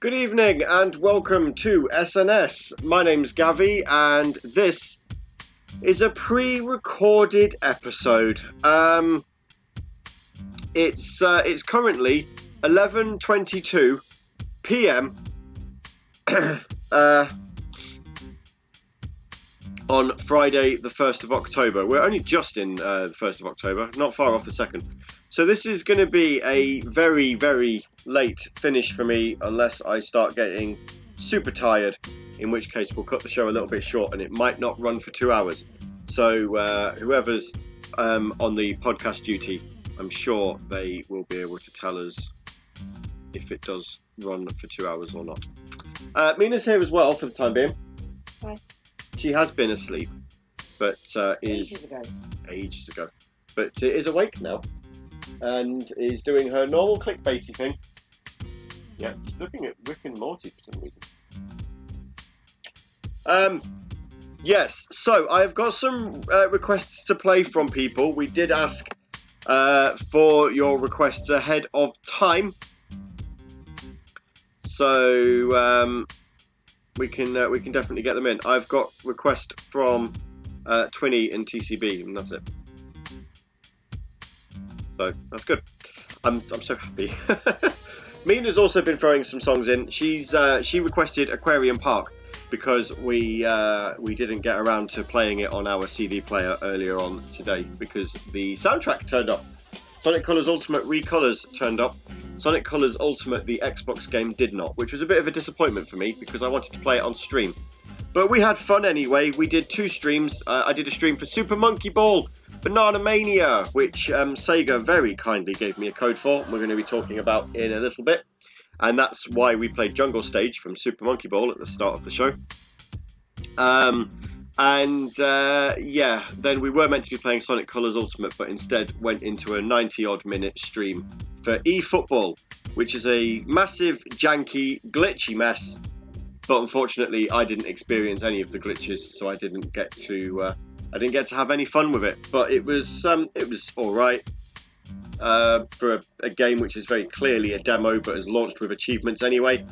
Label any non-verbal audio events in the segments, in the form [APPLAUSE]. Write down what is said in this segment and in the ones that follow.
Good evening and welcome to SNS. My name's Gavi and this is a pre-recorded episode. Um, it's uh, it's currently 11:22 p.m. [COUGHS] uh, on Friday, the 1st of October. We're only just in uh, the 1st of October, not far off the 2nd. So, this is going to be a very, very late finish for me unless I start getting super tired, in which case we'll cut the show a little bit short and it might not run for two hours. So, uh, whoever's um, on the podcast duty, I'm sure they will be able to tell us if it does run for two hours or not. Uh, Mina's here as well for the time being. Hi. She has been asleep, but uh, is Ages ago. ages ago, but is awake now and is doing her normal clickbaity thing. Yeah, she's looking at Rick and Morty for some reason. Um, yes, so I've got some uh, requests to play from people. We did ask uh, for your requests ahead of time, so um, we can uh, we can definitely get them in. I've got request from uh, Twinny and TCB, and that's it. So that's good. I'm I'm so happy. [LAUGHS] Mina's also been throwing some songs in. She's uh, she requested Aquarium Park because we uh, we didn't get around to playing it on our CD player earlier on today because the soundtrack turned up. Sonic Colors Ultimate Recolors turned up. Sonic Colors Ultimate, the Xbox game, did not, which was a bit of a disappointment for me because I wanted to play it on stream. But we had fun anyway. We did two streams. Uh, I did a stream for Super Monkey Ball Banana Mania, which um, Sega very kindly gave me a code for. We're going to be talking about in a little bit. And that's why we played Jungle Stage from Super Monkey Ball at the start of the show. Um, and uh, yeah, then we were meant to be playing Sonic Colors Ultimate, but instead went into a 90 odd minute stream for eFootball, which is a massive, janky, glitchy mess. But unfortunately, I didn't experience any of the glitches, so I didn't get to uh, I didn't get to have any fun with it. But it was um, it was all right uh, for a, a game which is very clearly a demo, but is launched with achievements anyway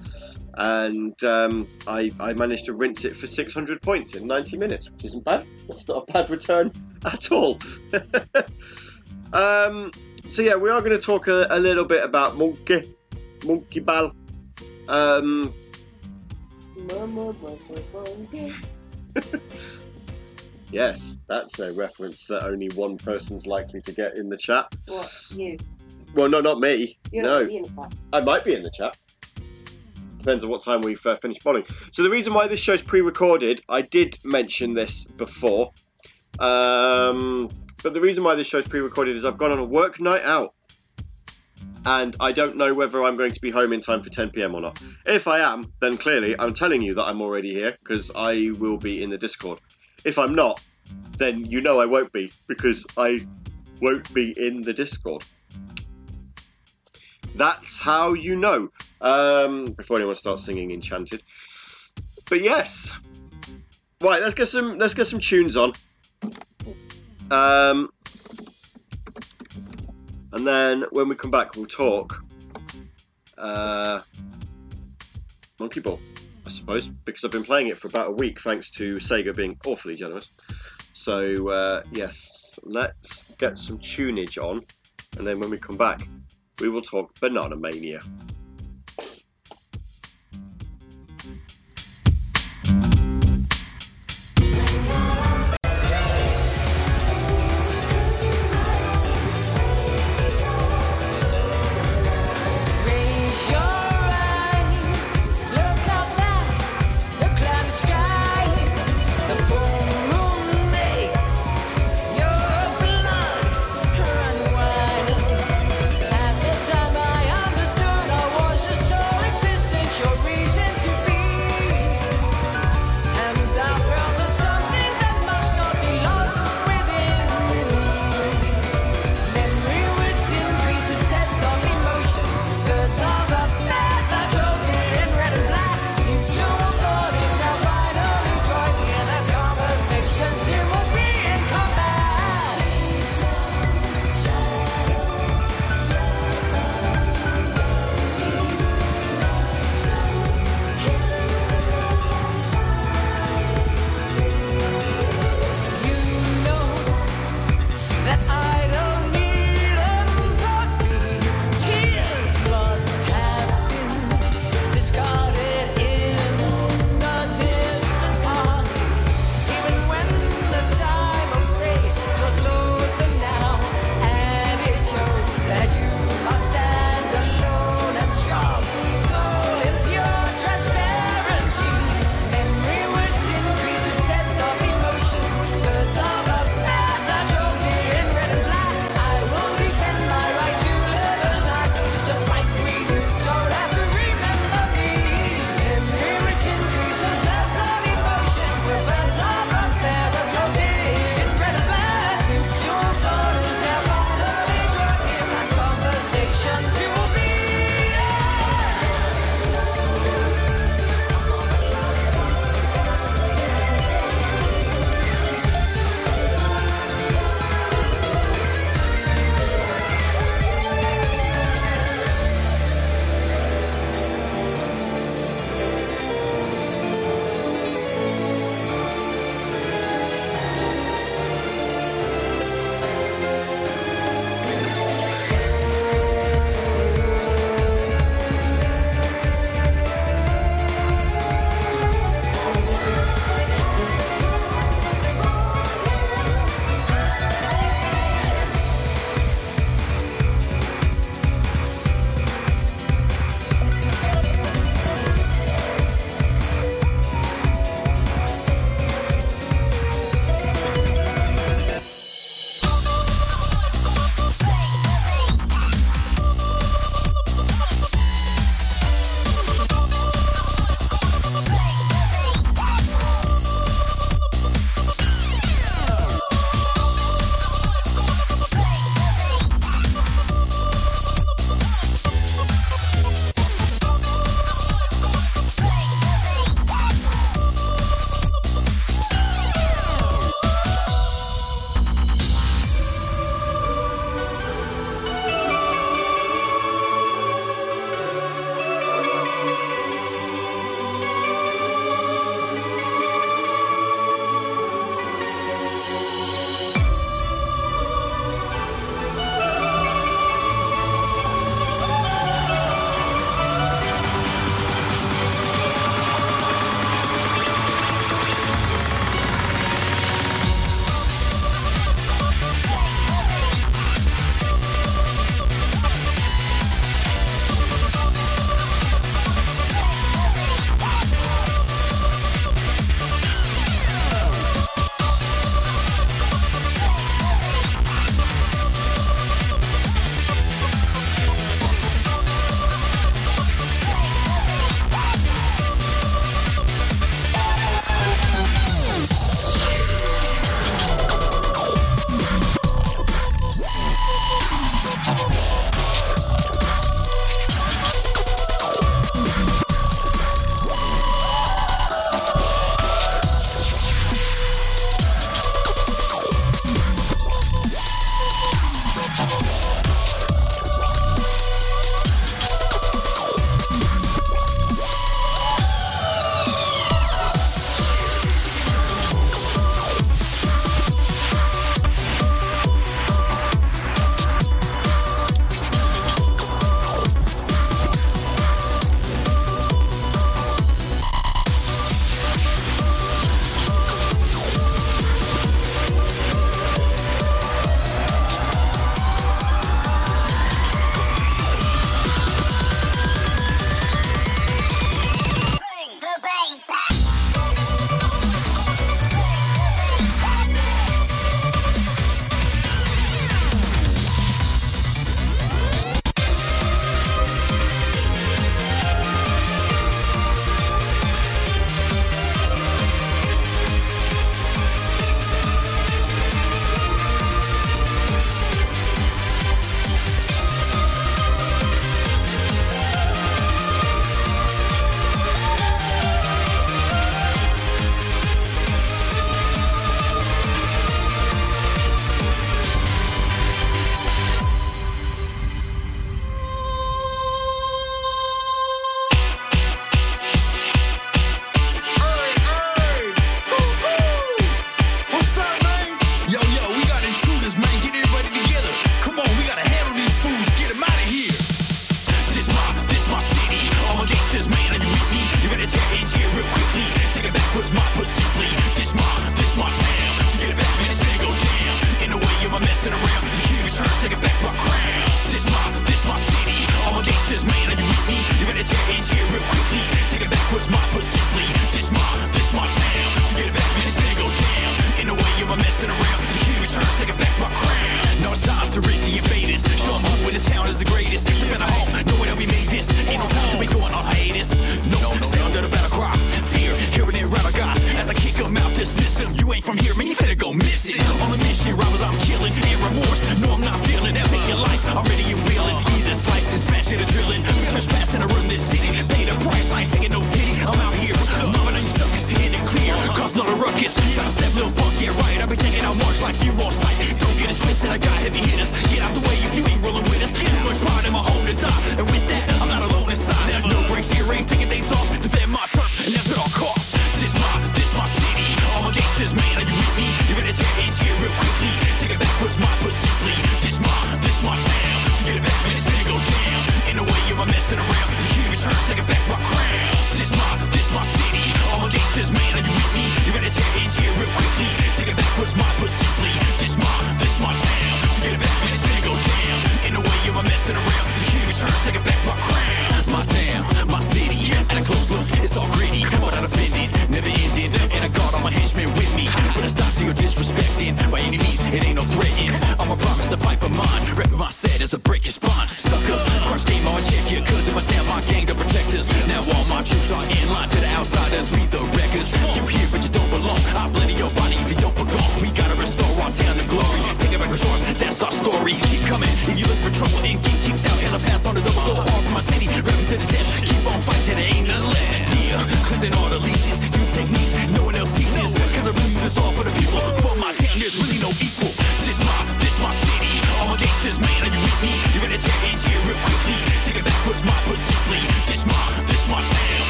and um, I, I managed to rinse it for 600 points in 90 minutes, which isn't bad. That's not a bad return at all. [LAUGHS] um, so yeah, we are going to talk a, a, little bit about Monkey, Monkey Ball. Um, [LAUGHS] yes, that's a reference that only one person's likely to get in the chat. What? You? Well, no, not me. You're no, not really in the chat. I might be in the chat. Depends on what time we've uh, finished bowling. So the reason why this show's pre-recorded, I did mention this before, um, but the reason why this show's pre-recorded is I've gone on a work night out, and I don't know whether I'm going to be home in time for 10 p.m. or not. If I am, then clearly I'm telling you that I'm already here because I will be in the Discord. If I'm not, then you know I won't be because I won't be in the Discord. That's how you know. Um, before anyone starts singing Enchanted. But yes, right. Let's get some. Let's get some tunes on. Um, and then when we come back, we'll talk. Uh, Monkey Ball, I suppose, because I've been playing it for about a week, thanks to Sega being awfully generous. So uh, yes, let's get some tunage on, and then when we come back, we will talk Banana Mania.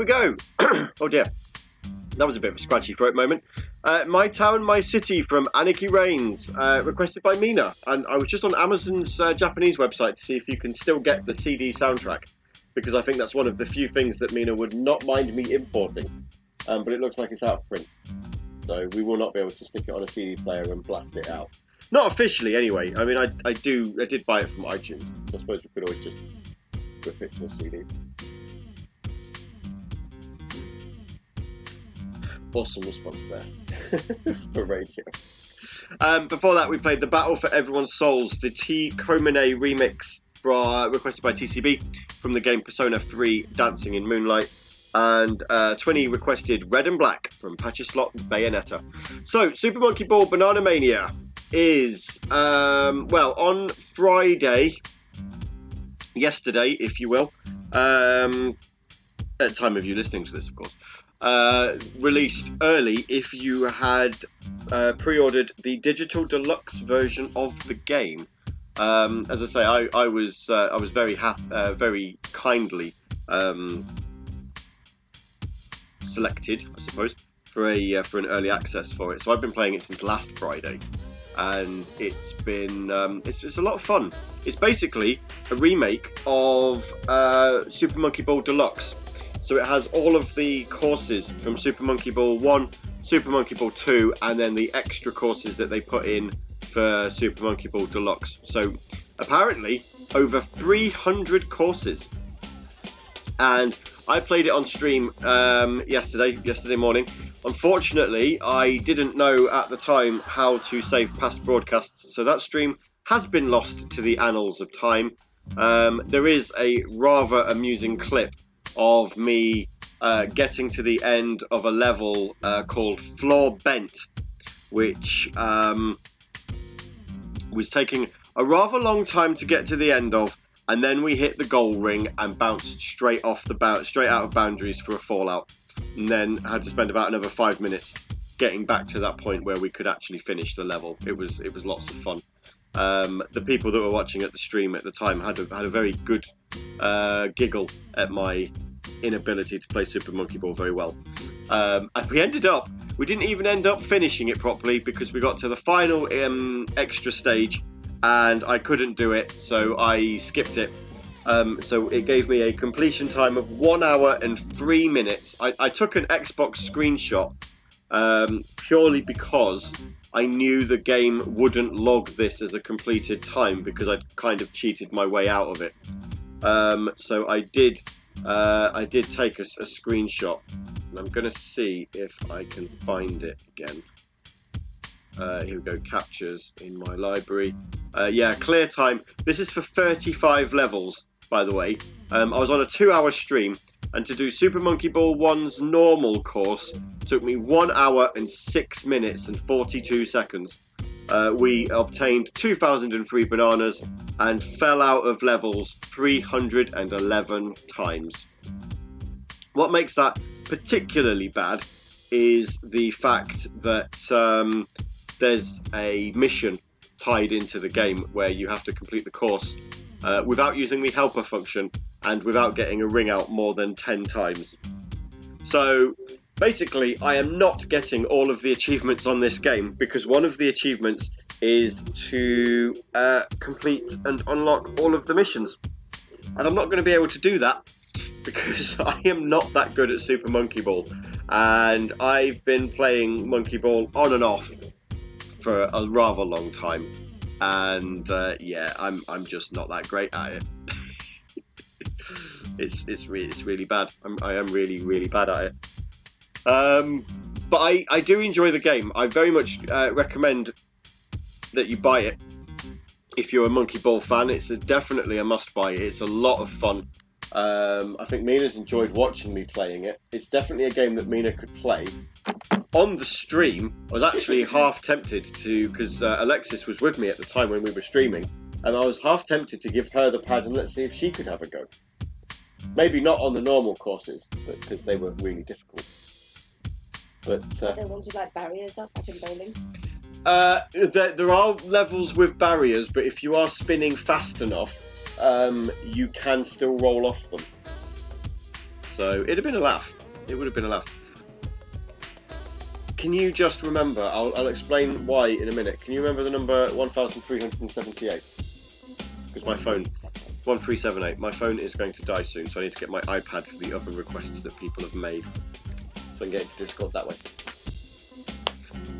We go. [CLEARS THROAT] oh dear. That was a bit of a scratchy throat moment. Uh, my Town, My City from Aniki Reigns, uh, requested by Mina. And I was just on Amazon's uh, Japanese website to see if you can still get the CD soundtrack. Because I think that's one of the few things that Mina would not mind me importing. Um, but it looks like it's out of print. So we will not be able to stick it on a CD player and blast it out. Not officially, anyway. I mean, I, I do I did buy it from iTunes. I suppose we could always just rip it to a CD. Awesome response there [LAUGHS] for radio. Um, before that, we played the Battle for Everyone's Souls, the T Komine remix fra- requested by TCB from the game Persona 3 Dancing in Moonlight. And uh, Twinny requested Red and Black from Pachislot Bayonetta. So, Super Monkey Ball Banana Mania is, um, well, on Friday, yesterday, if you will, um, at time of you listening to this, of course, uh, released early if you had uh, pre-ordered the digital deluxe version of the game. Um, as I say, I, I was uh, I was very happy, uh, very kindly um, selected, I suppose, for a uh, for an early access for it. So I've been playing it since last Friday, and it's been um, it's, it's a lot of fun. It's basically a remake of uh, Super Monkey Ball Deluxe. So it has all of the courses from Super Monkey Ball 1, Super Monkey Ball 2, and then the extra courses that they put in for Super Monkey Ball Deluxe. So apparently, over 300 courses. And I played it on stream um, yesterday, yesterday morning. Unfortunately, I didn't know at the time how to save past broadcasts, so that stream has been lost to the annals of time. Um, there is a rather amusing clip of me uh, getting to the end of a level uh, called Floor Bent, which um, was taking a rather long time to get to the end of, and then we hit the goal ring and bounced straight off the straight out of boundaries for a fallout, and then had to spend about another five minutes getting back to that point where we could actually finish the level. It was it was lots of fun. Um, the people that were watching at the stream at the time had a, had a very good uh, giggle at my inability to play Super Monkey Ball very well. Um, and we ended up, we didn't even end up finishing it properly because we got to the final um, extra stage and I couldn't do it, so I skipped it. Um, so it gave me a completion time of one hour and three minutes. I, I took an Xbox screenshot um, purely because I knew the game wouldn't log this as a completed time because I'd kind of cheated my way out of it. Um, so I did, uh, I did take a, a screenshot, and I'm going to see if I can find it again. Uh, here we go, captures in my library. Uh, yeah, clear time. This is for 35 levels, by the way. Um, I was on a two-hour stream, and to do Super Monkey Ball 1's normal course took me one hour and six minutes and 42 seconds. Uh, we obtained 2,003 bananas and fell out of levels 311 times. What makes that particularly bad is the fact that um, there's a mission tied into the game where you have to complete the course uh, without using the helper function and without getting a ring out more than 10 times. So basically, I am not getting all of the achievements on this game because one of the achievements is to uh, complete and unlock all of the missions. And I'm not going to be able to do that because [LAUGHS] I am not that good at Super Monkey Ball. And I've been playing Monkey Ball on and off for a rather long time. And uh, yeah, I'm, I'm just not that great at it. [LAUGHS] it's it's really it's really bad. I'm, I am really really bad at it. Um, but I, I do enjoy the game. I very much uh, recommend that you buy it if you're a Monkey Ball fan. It's a, definitely a must buy. It's a lot of fun. Um, I think Mina's enjoyed watching me playing it. It's definitely a game that Mina could play. On the stream, I was actually [LAUGHS] half tempted to, because uh, Alexis was with me at the time when we were streaming, and I was half tempted to give her the pad and let's see if she could have a go. Maybe not on the normal courses, because they were really difficult. But uh, Are there ones with like barriers up, like in bowling? uh, there, there are levels with barriers, but if you are spinning fast enough, um, you can still roll off them. So it'd have been a laugh. It would have been a laugh. Can you just remember? I'll, I'll explain why in a minute. Can you remember the number 1378? Because my phone, 1378, my phone is going to die soon, so I need to get my iPad for the other requests that people have made. So I can get into Discord that way.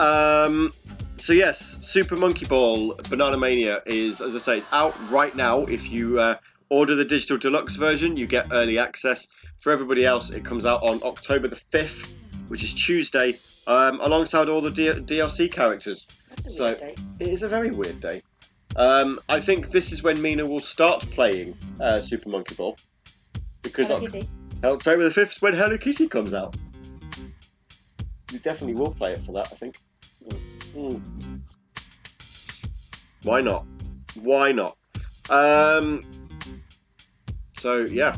Um, so yes, Super Monkey Ball Banana Mania is, as I say, it's out right now. If you uh, order the digital deluxe version, you get early access. For everybody else, it comes out on October the fifth, which is Tuesday, um, alongside all the D- DLC characters. That's a So- weird day. It is a very weird day. Um, I think this is when Mina will start playing uh, Super Monkey Ball because Hello, Kitty. October the fifth when Hello Kitty comes out. You definitely will play it for that, I think. Mm. Why not? Why not? Um, so yeah,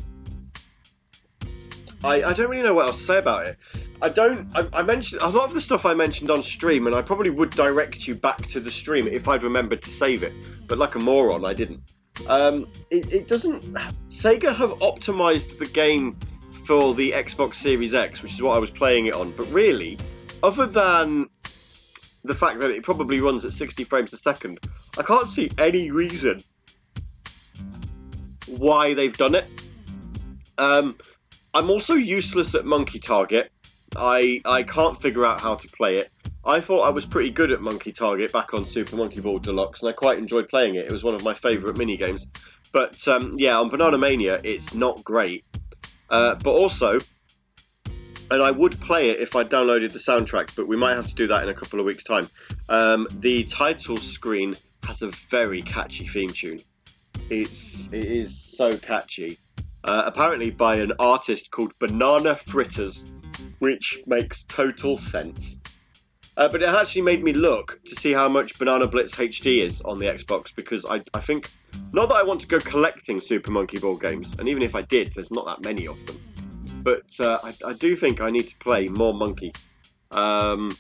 I I don't really know what else to say about it. I don't. I, I mentioned a lot of the stuff I mentioned on stream, and I probably would direct you back to the stream if I'd remembered to save it. But like a moron, I didn't. Um, it, it doesn't. Sega have optimized the game for the Xbox Series X, which is what I was playing it on. But really, other than the fact that it probably runs at 60 frames a second, I can't see any reason why they've done it. Um, I'm also useless at Monkey Target. I I can't figure out how to play it. I thought I was pretty good at Monkey Target back on Super Monkey Ball Deluxe, and I quite enjoyed playing it. It was one of my favourite mini games. But um, yeah, on Banana Mania, it's not great. Uh, but also, and I would play it if I downloaded the soundtrack, but we might have to do that in a couple of weeks' time. Um, the title screen has a very catchy theme tune. It's it is so catchy. Uh, apparently by an artist called Banana Fritters, which makes total sense. Uh, but it actually made me look to see how much Banana Blitz HD is on the Xbox because I, I think not that I want to go collecting Super Monkey Ball games, and even if I did, there's not that many of them. But uh, I, I do think I need to play more Monkey. Um,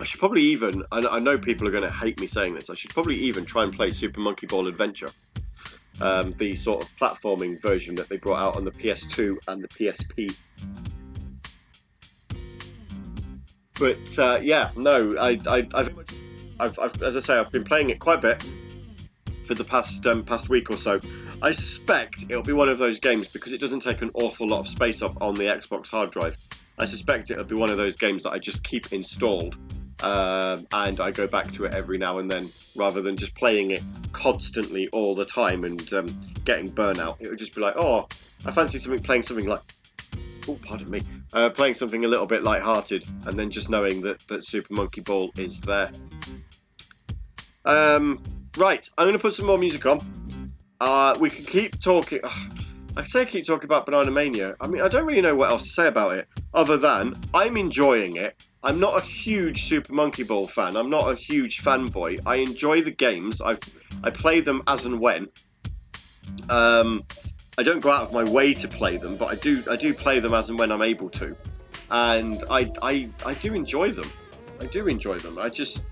I should probably even, I, I know people are going to hate me saying this, I should probably even try and play Super Monkey Ball Adventure. Um, the sort of platforming version that they brought out on the PS2 and the PSP. But uh, yeah, no, I, I, I've, I've, I've, as I say, I've been playing it quite a bit for the past um, past week or so. I suspect it'll be one of those games because it doesn't take an awful lot of space up on the Xbox hard drive. I suspect it'll be one of those games that I just keep installed um, and I go back to it every now and then rather than just playing it constantly all the time and um, getting burnout. It would just be like, oh, I fancy something playing something like, oh, pardon me, uh, playing something a little bit light-hearted and then just knowing that that Super Monkey Ball is there. Um, right, I'm going to put some more music on. Uh, we can keep talking. I say keep talking about Banana Mania. I mean, I don't really know what else to say about it other than I'm enjoying it. I'm not a huge Super Monkey Ball fan. I'm not a huge fanboy. I enjoy the games. I I play them as and when. Um, I don't go out of my way to play them, but I do I do play them as and when I'm able to, and I I, I do enjoy them. I do enjoy them. I just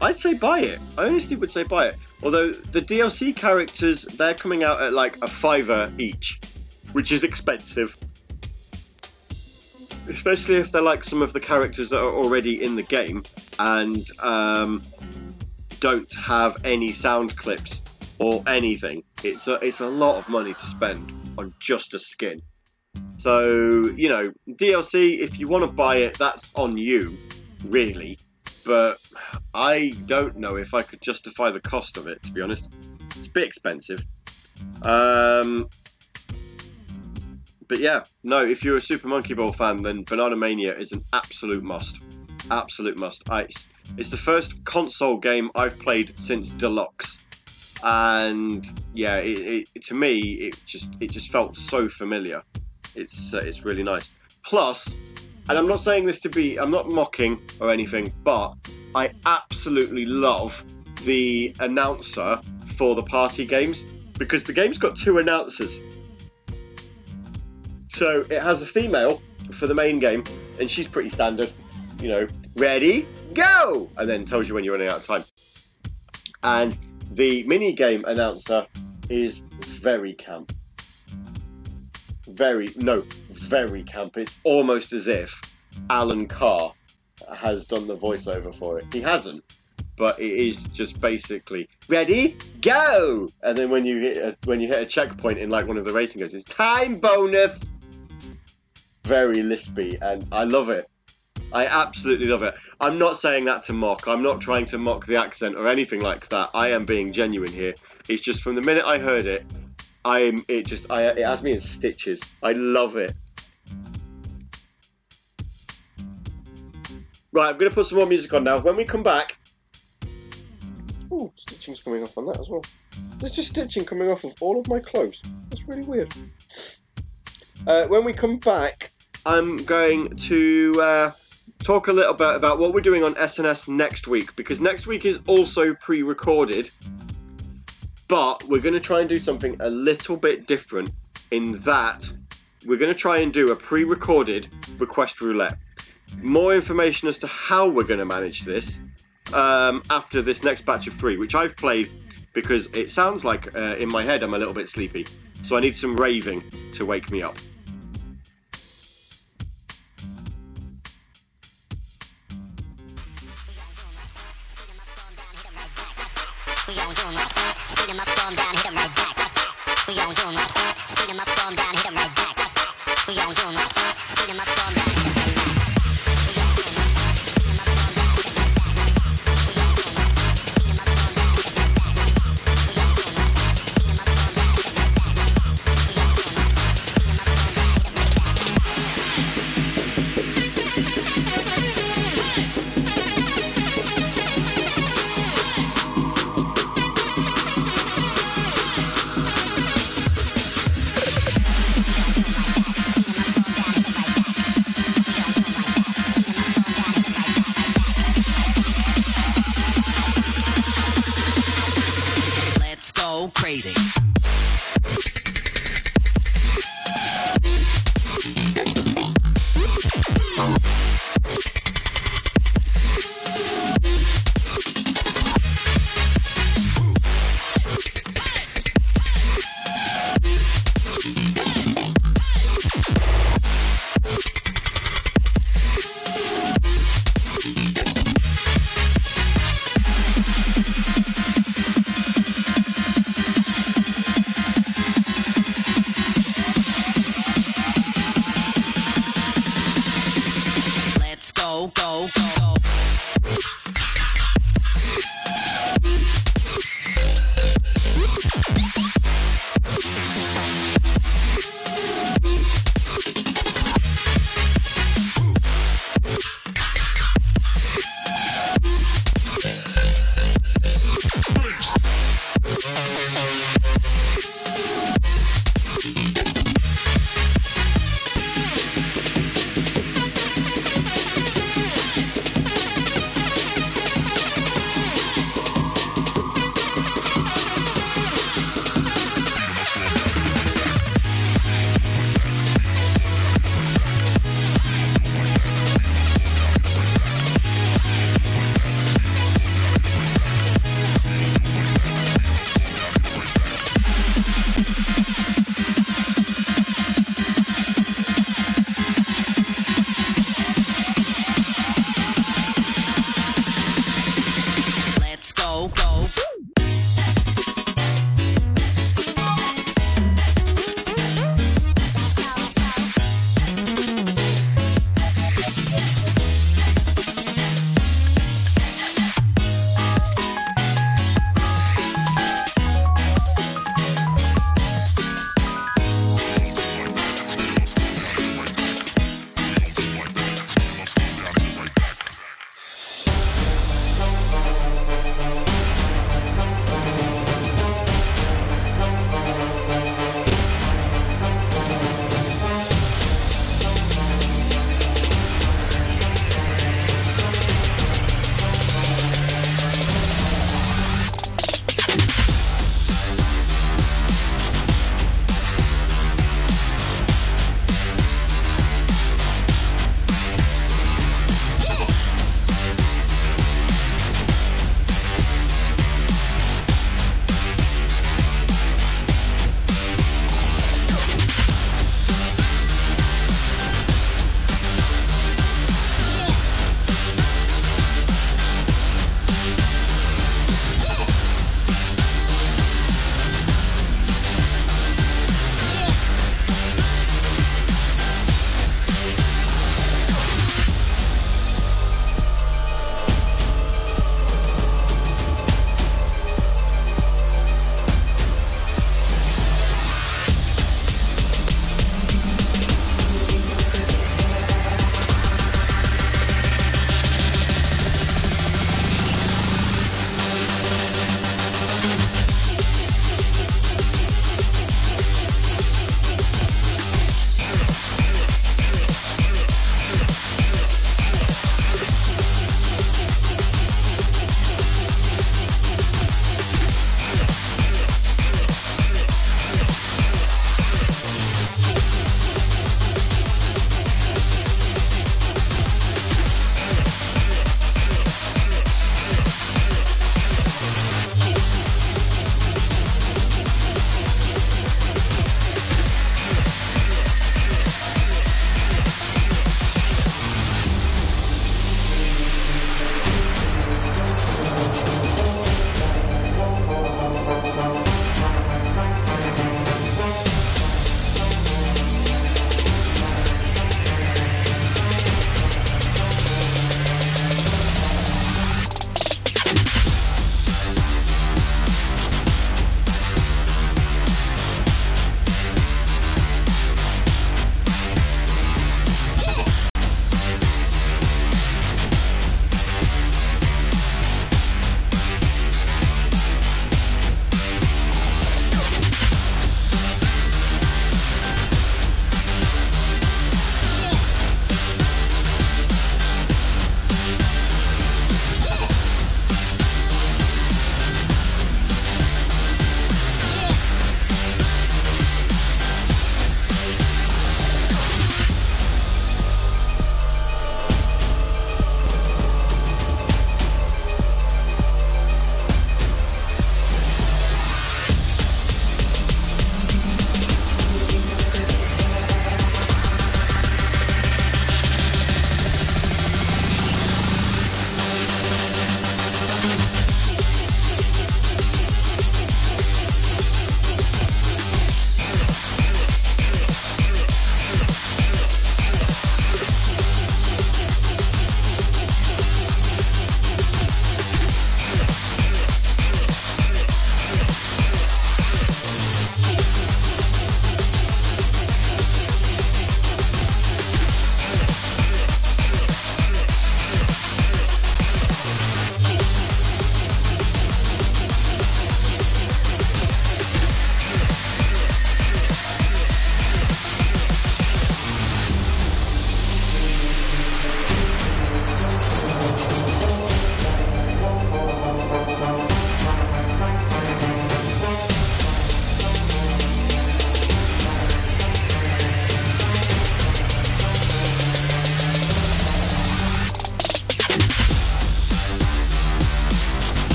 I'd say buy it. I honestly would say buy it. Although the DLC characters, they're coming out at like a fiver each, which is expensive. especially if they're like some of the characters that are already in the game and um, don't have any sound clips or anything. It's a, it's a lot of money to spend on just a skin. So, you know, DLC, if you want to buy it, that's on you, really. But I don't know if I could justify the cost of it, to be honest. It's a bit expensive. Um, but yeah, no, if you're a Super Monkey Ball fan, then Banana Mania is an absolute must. Absolute must. I, it's, it's the first console game I've played since Deluxe, and yeah, it, it, to me, it just it just felt so familiar. It's uh, it's really nice. Plus, and I'm not saying this to be, I'm not mocking or anything, but I absolutely love the announcer for the party games because the game's got two announcers. So it has a female for the main game, and she's pretty standard. You know, ready, go, and then tells you when you're running out of time. And the mini game announcer is very camp. Very no, very camp. It's almost as if Alan Carr has done the voiceover for it. He hasn't, but it is just basically ready, go, and then when you hit a, when you hit a checkpoint in like one of the racing games, it's time bonus. Very lispy, and I love it. I absolutely love it. I'm not saying that to mock. I'm not trying to mock the accent or anything like that. I am being genuine here. It's just from the minute I heard it, I'm it just I it has me in stitches. I love it. Right, I'm gonna put some more music on now. When we come back, stitching's coming off on that as well. There's just stitching coming off of all of my clothes. That's really weird. Uh, when we come back, I'm going to uh, talk a little bit about what we're doing on SNS next week because next week is also pre-recorded, but we're going to try and do something a little bit different in that we're going to try and do a pre-recorded request roulette. More information as to how we're going to manage this um, after this next batch of three, which I've played because it sounds like uh, in my head I'm a little bit sleepy, so I need some raving to wake me up. We gon' do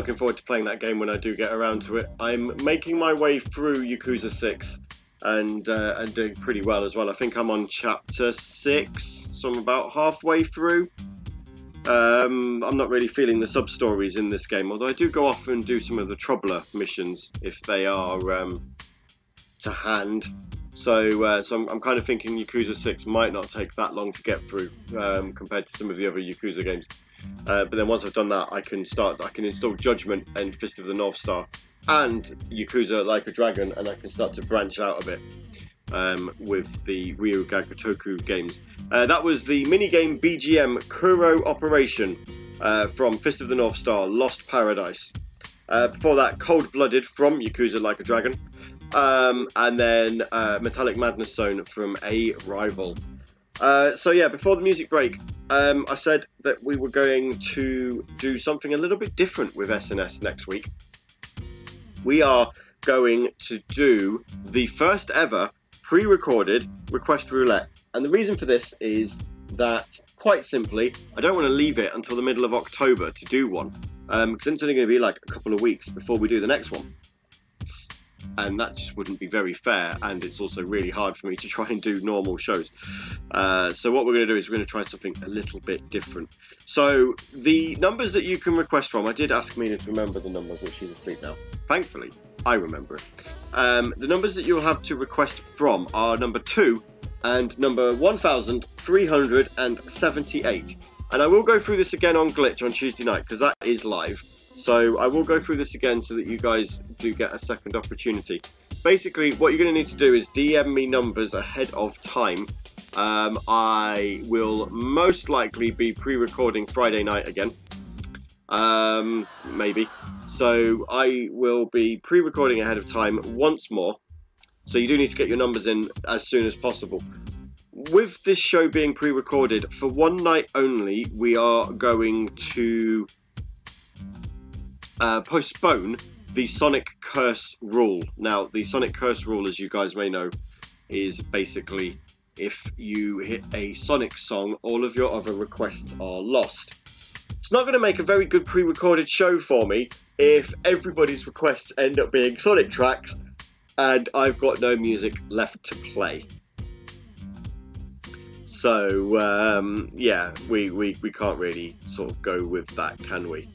looking forward to playing that game when I do get around to it. I'm making my way through Yakuza 6 and uh, and doing pretty well as well. I think I'm on chapter 6, so I'm about halfway through. Um, I'm not really feeling the sub stories in this game, although I do go off and do some of the Troublr missions if they are um, to hand. So, uh, so I'm, I'm kind of thinking Yakuza 6 might not take that long to get through um, compared to some of the other Yakuza games. Uh, but then once I've done that, I can start. I can install Judgment and Fist of the North Star and Yakuza Like a Dragon, and I can start to branch out a bit um, with the Ryu ga Gotoku games. Uh, that was the minigame BGM Kuro Operation uh, from Fist of the North Star Lost Paradise. Uh, before that, Cold Blooded from Yakuza Like a Dragon. Um, and then uh, Metallic Madness Zone from A Rival. Uh, so, yeah, before the music break, um, I said that we were going to do something a little bit different with SNS next week. We are going to do the first ever pre recorded request roulette. And the reason for this is that, quite simply, I don't want to leave it until the middle of October to do one. Um, because it's only going to be like a couple of weeks before we do the next one. And that just wouldn't be very fair, and it's also really hard for me to try and do normal shows. Uh, so, what we're going to do is we're going to try something a little bit different. So, the numbers that you can request from, I did ask Mina to remember the numbers, but she's asleep now. Thankfully, I remember it. Um, the numbers that you'll have to request from are number two and number 1378. And I will go through this again on Glitch on Tuesday night because that is live. So I will go through this again so that you guys do get a second opportunity. Basically, what you're going to need to do is DM me numbers ahead of time. Um, I will most likely be pre recording Friday night again. Um, maybe. So I will be pre recording ahead of time once more. So you do need to get your numbers in as soon as possible. With this show being pre recorded, for one night only, we are going to uh, postpone the Sonic Curse rule. Now, the Sonic Curse rule, as you guys may know, is basically if you hit a Sonic song, all of your other requests are lost. It's not going to make a very good pre recorded show for me if everybody's requests end up being Sonic tracks and I've got no music left to play. So, um, yeah, we, we, we can't really sort of go with that, can we?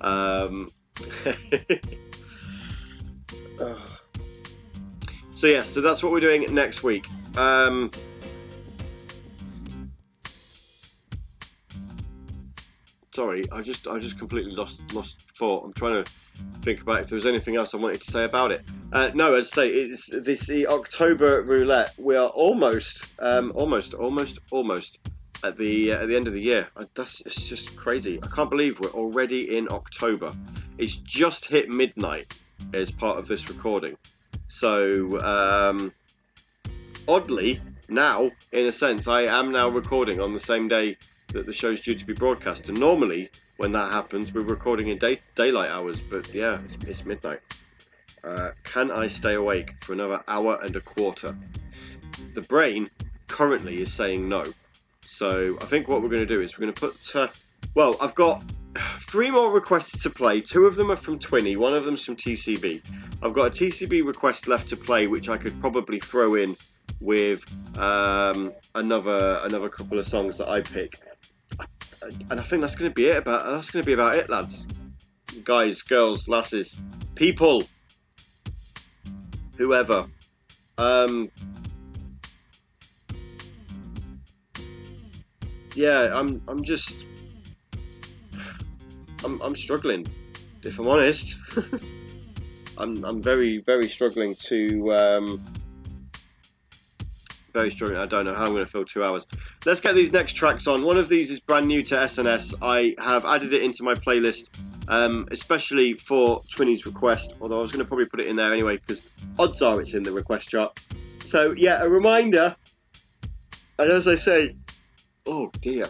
Um, So, yeah, so that's what we're doing next week. Um, sorry, I just I just completely lost lost thought. I'm trying to think about if there was anything else I wanted to say about it. Uh, no, as I say, it's this the October roulette. We are almost, um, almost, almost, almost at the uh, at the end of the year. Uh, That's it's just crazy. I can't believe we're already in October. It's just hit midnight as part of this recording. So um, oddly, now in a sense, I am now recording on the same day that the show's due to be broadcast. And normally, when that happens, we're recording in day- daylight hours. But yeah, it's, it's midnight. Uh, can I stay awake for another hour and a quarter? The brain currently is saying no. So I think what we're going to do is we're going to put. Uh, well, I've got three more requests to play. Two of them are from Twinny. One of them's from TCB. I've got a TCB request left to play, which I could probably throw in with um, another another couple of songs that I pick. And I think that's going to be it. About that's going to be about it, lads, guys, girls, lasses, people, whoever. Um, yeah, I'm I'm just I'm I'm struggling, if I'm honest. [LAUGHS] I'm I'm very very struggling to um, very struggling. I don't know how I'm going to fill two hours. Let's get these next tracks on. One of these is brand new to SNS. I have added it into my playlist, um, especially for Twinny's request. Although I was going to probably put it in there anyway because odds are it's in the request chart. So yeah, a reminder. And as I say, oh dear,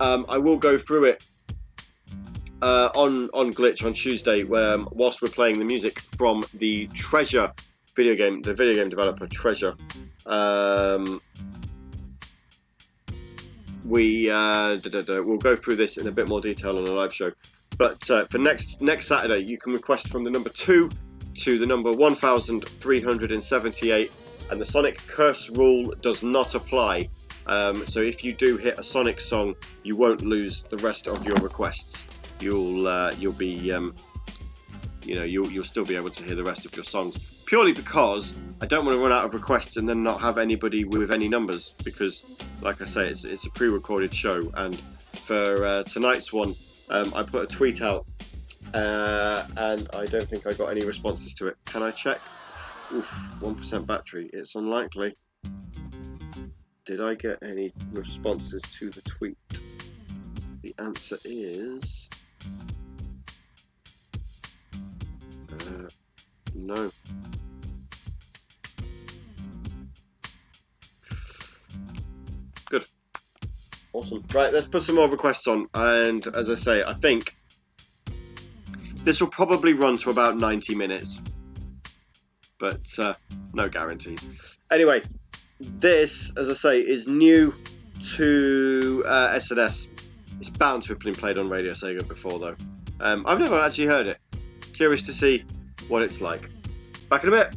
um, I will go through it uh, on on Glitch on Tuesday, where um, whilst we're playing the music from the Treasure video game, the video game developer Treasure. Um, we uh, we'll go through this in a bit more detail on the live show. But uh, for next next Saturday, you can request from the number two to the number 1378, and the Sonic Curse rule does not apply. Um, so if you do hit a Sonic song, you won't lose the rest of your requests. You'll uh, you'll be um, you know you'll you'll still be able to hear the rest of your songs purely because I don't want to run out of requests and then not have anybody with any numbers because like I say it's it's a pre-recorded show and for uh, tonight's one um, I put a tweet out uh, and I don't think I got any responses to it. Can I check? Oof, 1% battery. It's unlikely. Did I get any responses to the tweet? The answer is. Uh, no. Good. Awesome. Right, let's put some more requests on. And as I say, I think this will probably run to about 90 minutes. But uh, no guarantees. Anyway, this, as I say, is new to uh, SNS. It's bound to have been played on Radio Sega before, though. Um, I've never actually heard it. Curious to see what it's like. Back in a bit.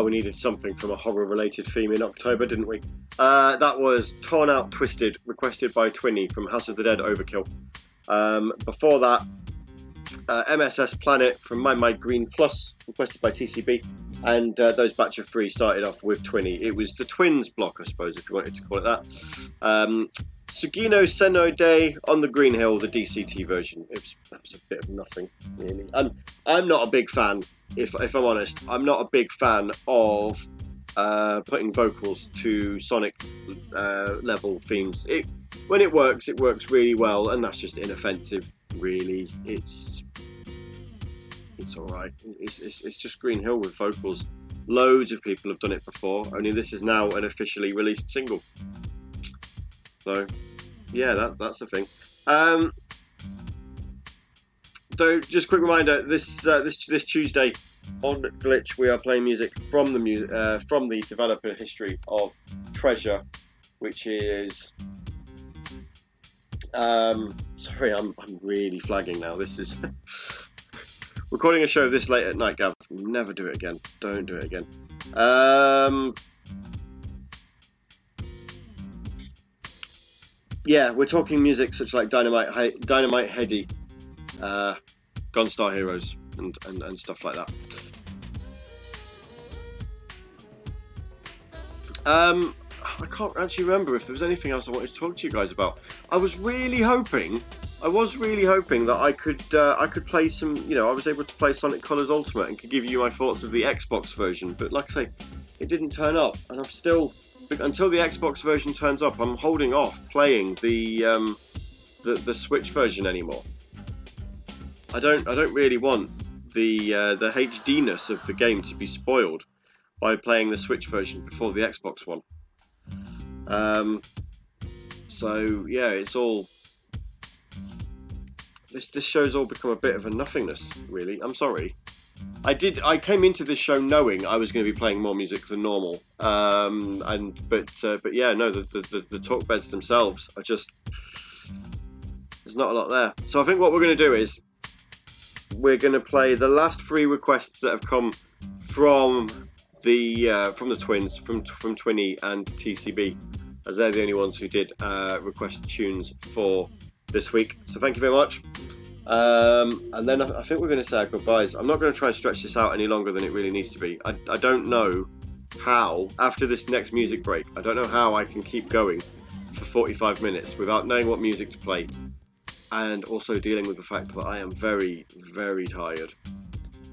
Well, we needed something from a horror-related theme in October, didn't we? Uh, that was Torn Out Twisted, requested by Twinny from House of the Dead Overkill. Um, before that, uh, MSS Planet from maimai Green Plus, requested by TCB. And uh, those batch of three started off with Twinny. It was the Twins block, I suppose, if you wanted to call it that. Um, Sugino Seno Day on the Green Hill, the DCT version. It was, that was a bit of nothing, really. I'm, I'm not a big fan, if, if I'm honest. I'm not a big fan of uh, putting vocals to Sonic uh, level themes. It, when it works, it works really well, and that's just inoffensive, really. It's it's all right. It's, it's, it's just Green Hill with vocals. Loads of people have done it before. Only this is now an officially released single. So, yeah, that's that's the thing. Um, so, just a quick reminder: this uh, this this Tuesday on Glitch, we are playing music from the mu- uh, from the developer history of Treasure, which is. Um, sorry, I'm I'm really flagging now. This is. [LAUGHS] Recording a show this late at night, Gav. Never do it again. Don't do it again. Um, yeah, we're talking music such like Dynamite, Dynamite Headdy, uh, Gunstar Heroes, and, and, and stuff like that. Um, I can't actually remember if there was anything else I wanted to talk to you guys about. I was really hoping, I was really hoping that I could, uh, I could play some. You know, I was able to play Sonic Colors Ultimate and could give you my thoughts of the Xbox version. But like I say, it didn't turn up, and I'm still until the Xbox version turns up. I'm holding off playing the um, the, the Switch version anymore. I don't, I don't really want the uh, the HDness of the game to be spoiled by playing the Switch version before the Xbox one. Um, so yeah, it's all this this show's all become a bit of a nothingness. Really, I'm sorry. I did. I came into this show knowing I was going to be playing more music than normal. Um, and but uh, but yeah, no, the, the the the talk beds themselves are just there's not a lot there. So I think what we're going to do is we're going to play the last three requests that have come from the uh, from the twins from from Twinny and TCB, as they're the only ones who did uh, request tunes for this week. So thank you very much. Um, and then I, think we're going to say our goodbyes. I'm not going to try and stretch this out any longer than it really needs to be. I, I don't know how after this next music break. I don't know how I can keep going for 45 minutes without knowing what music to play, and also dealing with the fact that I am very very tired.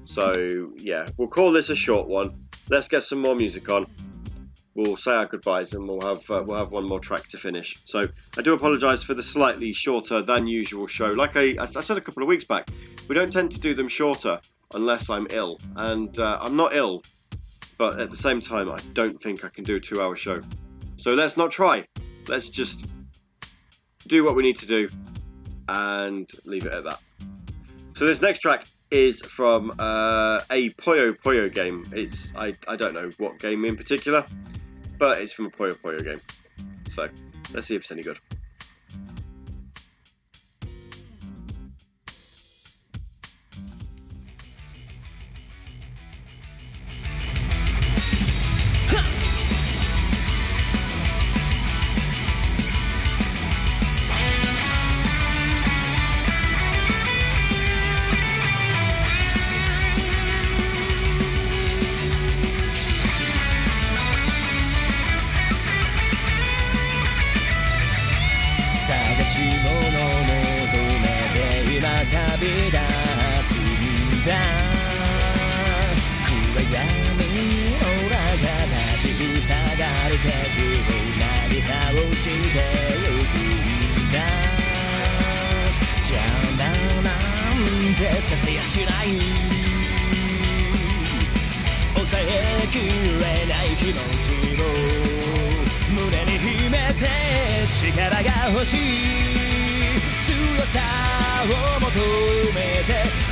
So yeah, we'll call this a short one. Let's get some more music on. We'll say our goodbyes and we'll have uh, we'll have one more track to finish. So I do apologise for the slightly shorter than usual show. Like I, I said a couple of weeks back, we don't tend to do them shorter unless I'm ill, and uh, I'm not ill, but at the same time I don't think I can do a two-hour show. So let's not try. Let's just do what we need to do and leave it at that. So this next track is from uh, a Puyo Puyo game. It's I, I don't know what game in particular, but it's from a Puyo Puyo game. So let's see if it's any good. 力が欲しい強さを求めて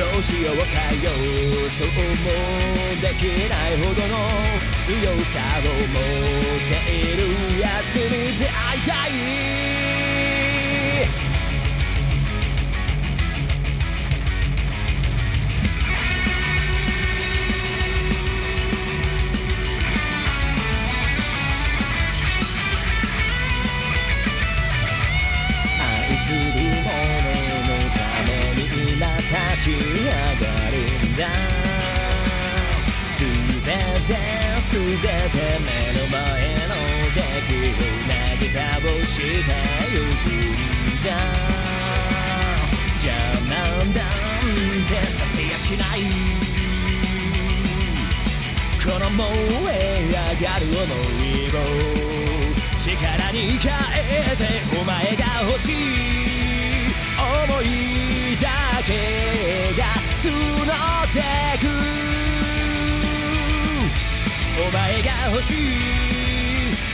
どうしようかよ。そうもできないほどの強さを持っているやつに出会いこの燃え上がる想いを力に変えてお前が欲しい思いだけが募ってくお前が欲しい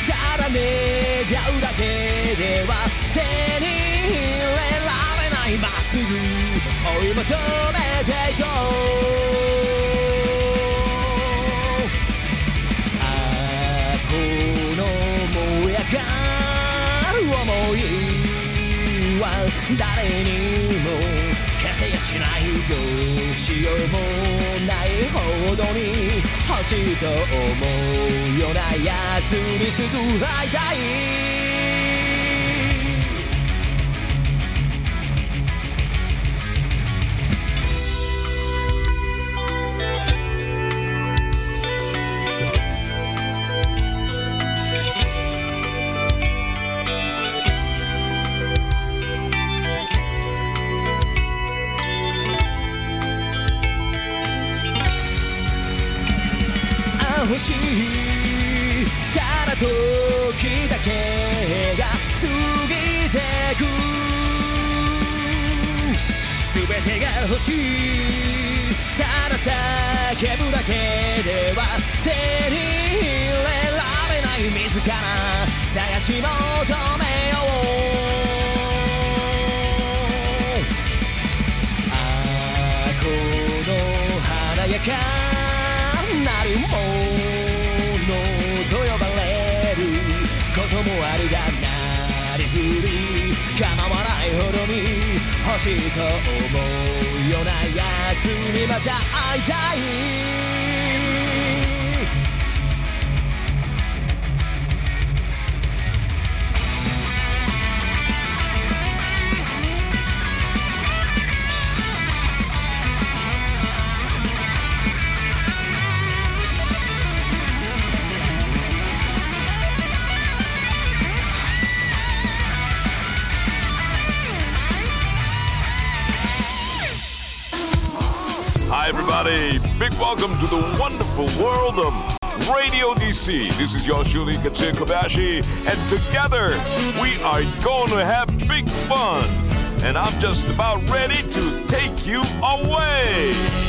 ただ願うだけでは手にいまっすぐ追い求めていこうああこの燃え上がる想いは誰にも消せやしないどうしようもないほどに欲しいと思うようなやつにすぐ会いたい。けでは手に入れられない自ら探し求めようあこの華やかなるものと呼ばれることもあるがなりふり構わないほどに欲しいと思うようなやつにまた会いたい「welcome to the wonderful world of Radio DC. This is Yoshuli Katsin Kobashi, and together we are going to have big fun. And I'm just about ready to take you away.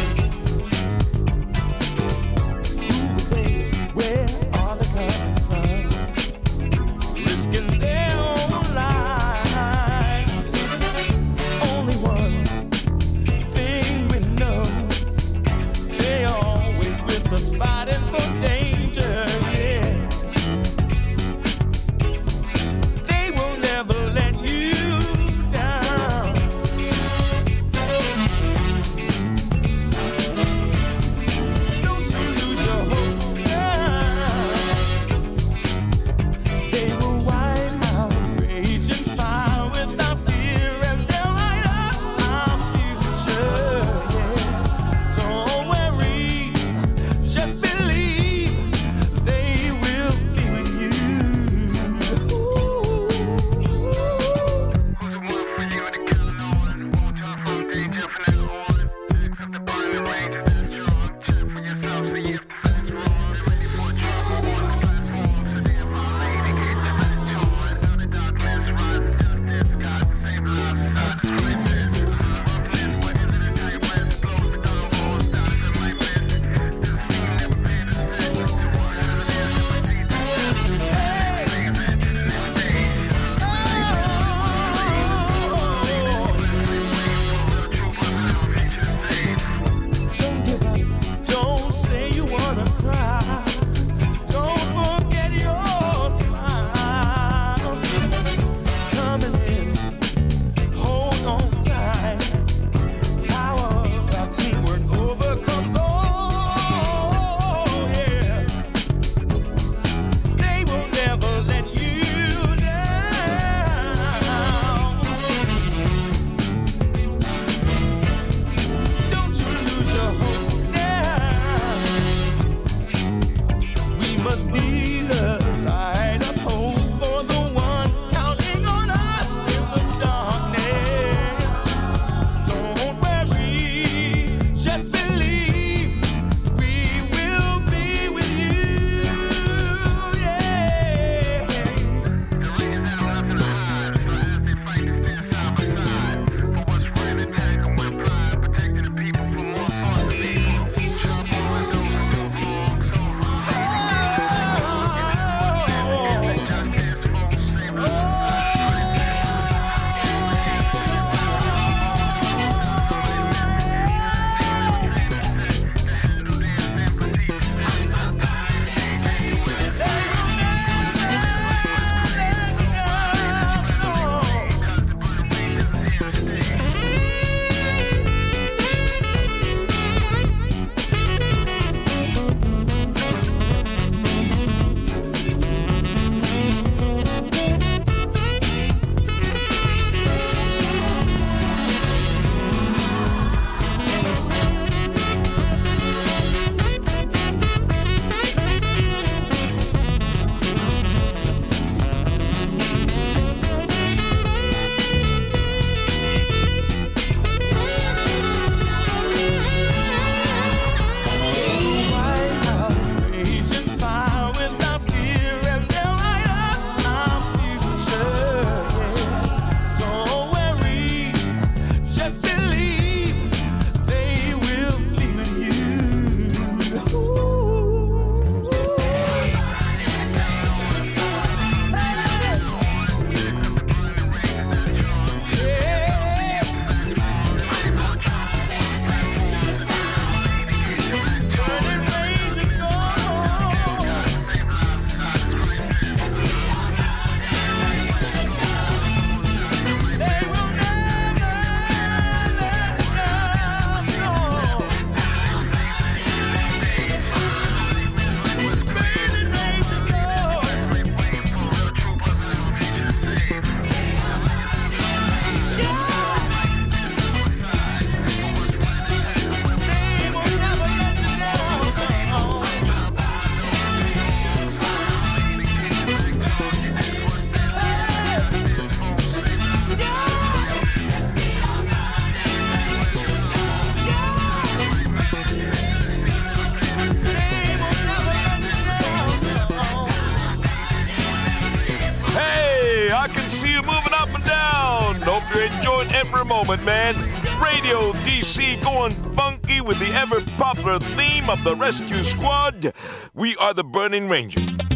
Man. Radio DC going funky with the ever popular theme of the Rescue Squad. We are the Burning Rangers.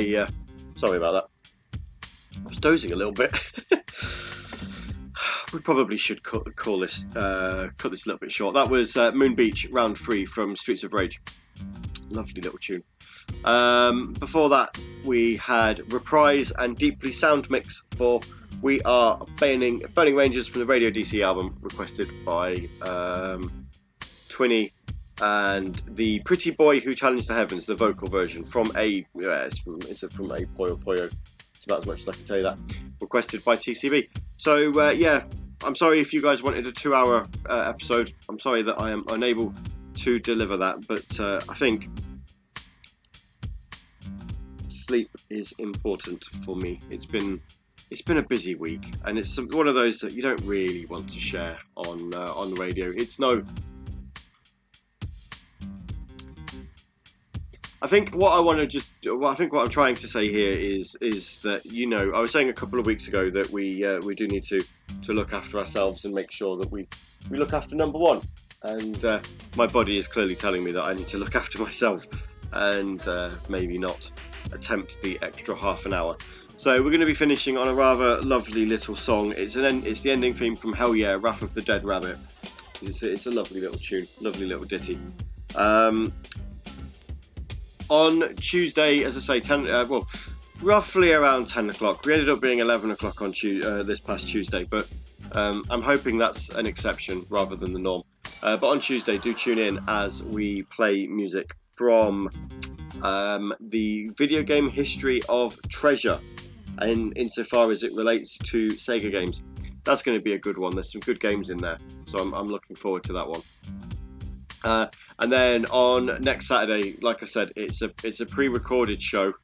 I uh, sorry about that. I was dozing a little bit. [LAUGHS] we probably should cut, call this uh, cut this a little bit short. That was uh, Moon Beach Round Three from Streets of Rage. Lovely little tune. Um, before that, we had Reprise and Deeply Sound Mix for We Are Burning, Burning Rangers from the Radio DC album, requested by um, and the Pretty Boy Who Challenged the Heavens, the vocal version from a yeah, it's from it's from a Puyo Puyo. It's about as much as I can tell you that. Requested by TCB. So uh, yeah, I'm sorry if you guys wanted a two-hour uh, episode. I'm sorry that I am unable to deliver that, but uh, I think sleep is important for me. It's been it's been a busy week, and it's one of those that you don't really want to share on uh, on the radio. It's no. I think what I want to just, well, I think what I'm trying to say here is is that you know I was saying a couple of weeks ago that we uh, we do need to to look after ourselves and make sure that we we look after number one, and uh, my body is clearly telling me that I need to look [LAUGHS] after myself and uh, maybe not attempt the extra half an hour. So we're going to be finishing on a rather lovely little song. It's an it's the ending theme from Hell Yeah, Wrath of the Dead Rabbit. It's a, it's a lovely little tune, lovely little ditty. Um, on Tuesday, as I say, ten uh, well, roughly around ten o'clock. We ended up being eleven o'clock on tu- uh, this past Tuesday, but um, I'm hoping that's an exception rather than the norm. Uh, but on Tuesday, do tune in as we play music from um, the video game history of Treasure, and insofar as it relates to Sega games. That's going to be a good one. There's some good games in there, so I'm, I'm looking forward to that one. Uh, and then on next Saturday, like I said, it's a it's a pre-recorded show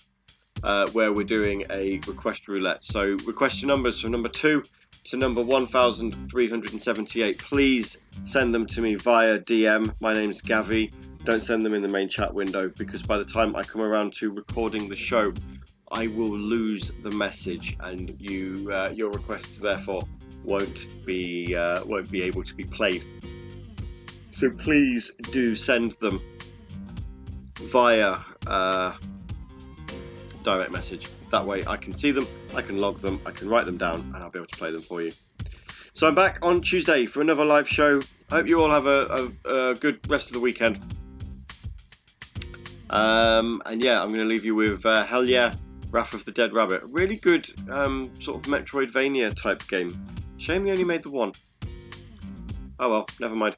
uh, where we're doing a request roulette. So request your numbers from number two to number 1378. Please send them to me via DM. My name's Gavi. Don't send them in the main chat window because by the time I come around to recording the show, I will lose the message, and you uh, your requests therefore won't be uh, won't be able to be played. So please do send them via uh, direct message. That way I can see them, I can log them, I can write them down, and I'll be able to play them for you. So I'm back on Tuesday for another live show. I hope you all have a, a, a good rest of the weekend. Um, and yeah, I'm going to leave you with uh, Hell Yeah, Wrath of the Dead Rabbit. Really good um, sort of Metroidvania type game. Shame they only made the one. Oh well, never mind.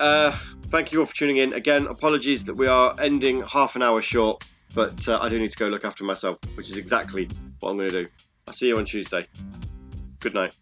Uh, thank you all for tuning in. Again, apologies that we are ending half an hour short, but uh, I do need to go look after myself, which is exactly what I'm going to do. I'll see you on Tuesday. Good night.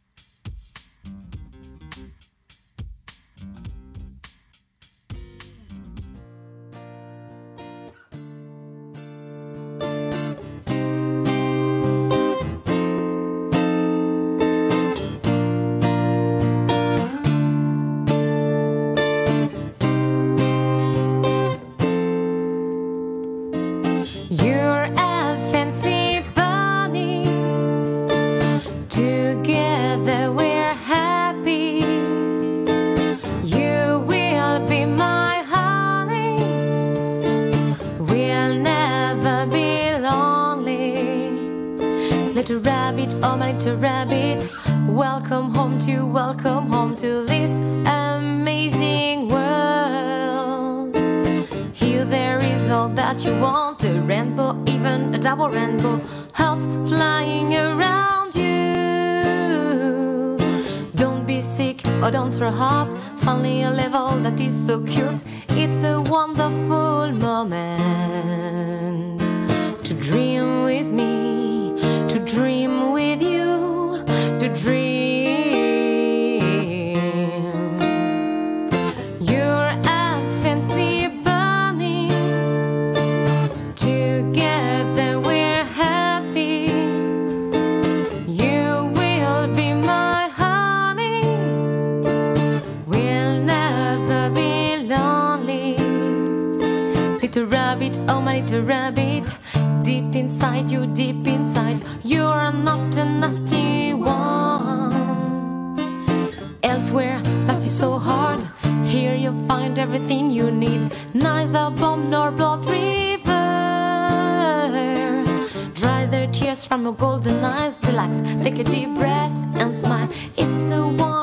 From your golden eyes. Relax, take a deep breath and smile. It's a wonderful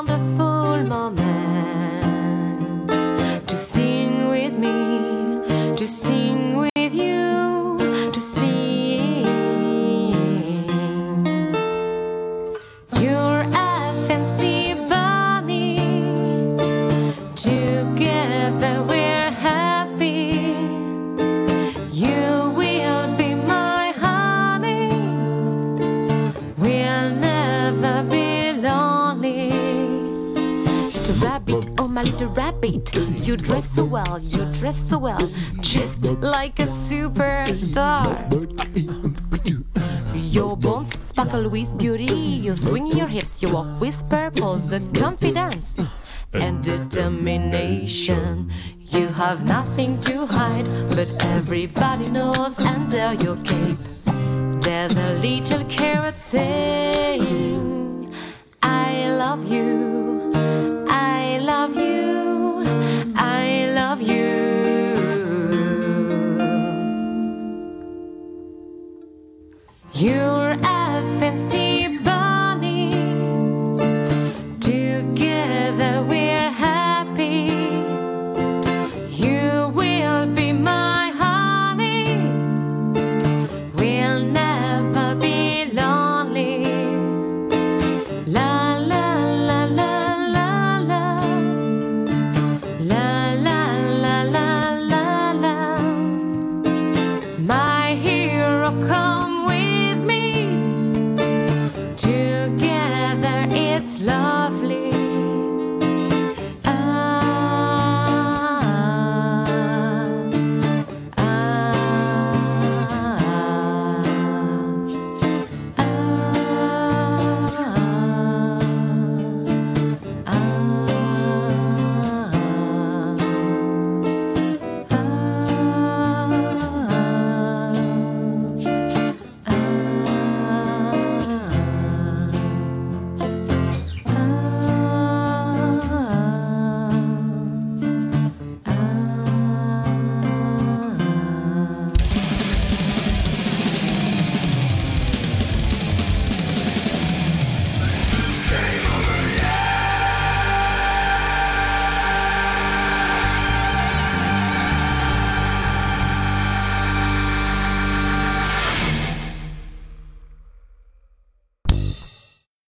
like a superstar. Your bones sparkle with beauty. You swing your hips, you walk with purpose, confidence and determination. You have nothing to hide, but everybody knows under your cape. There's a little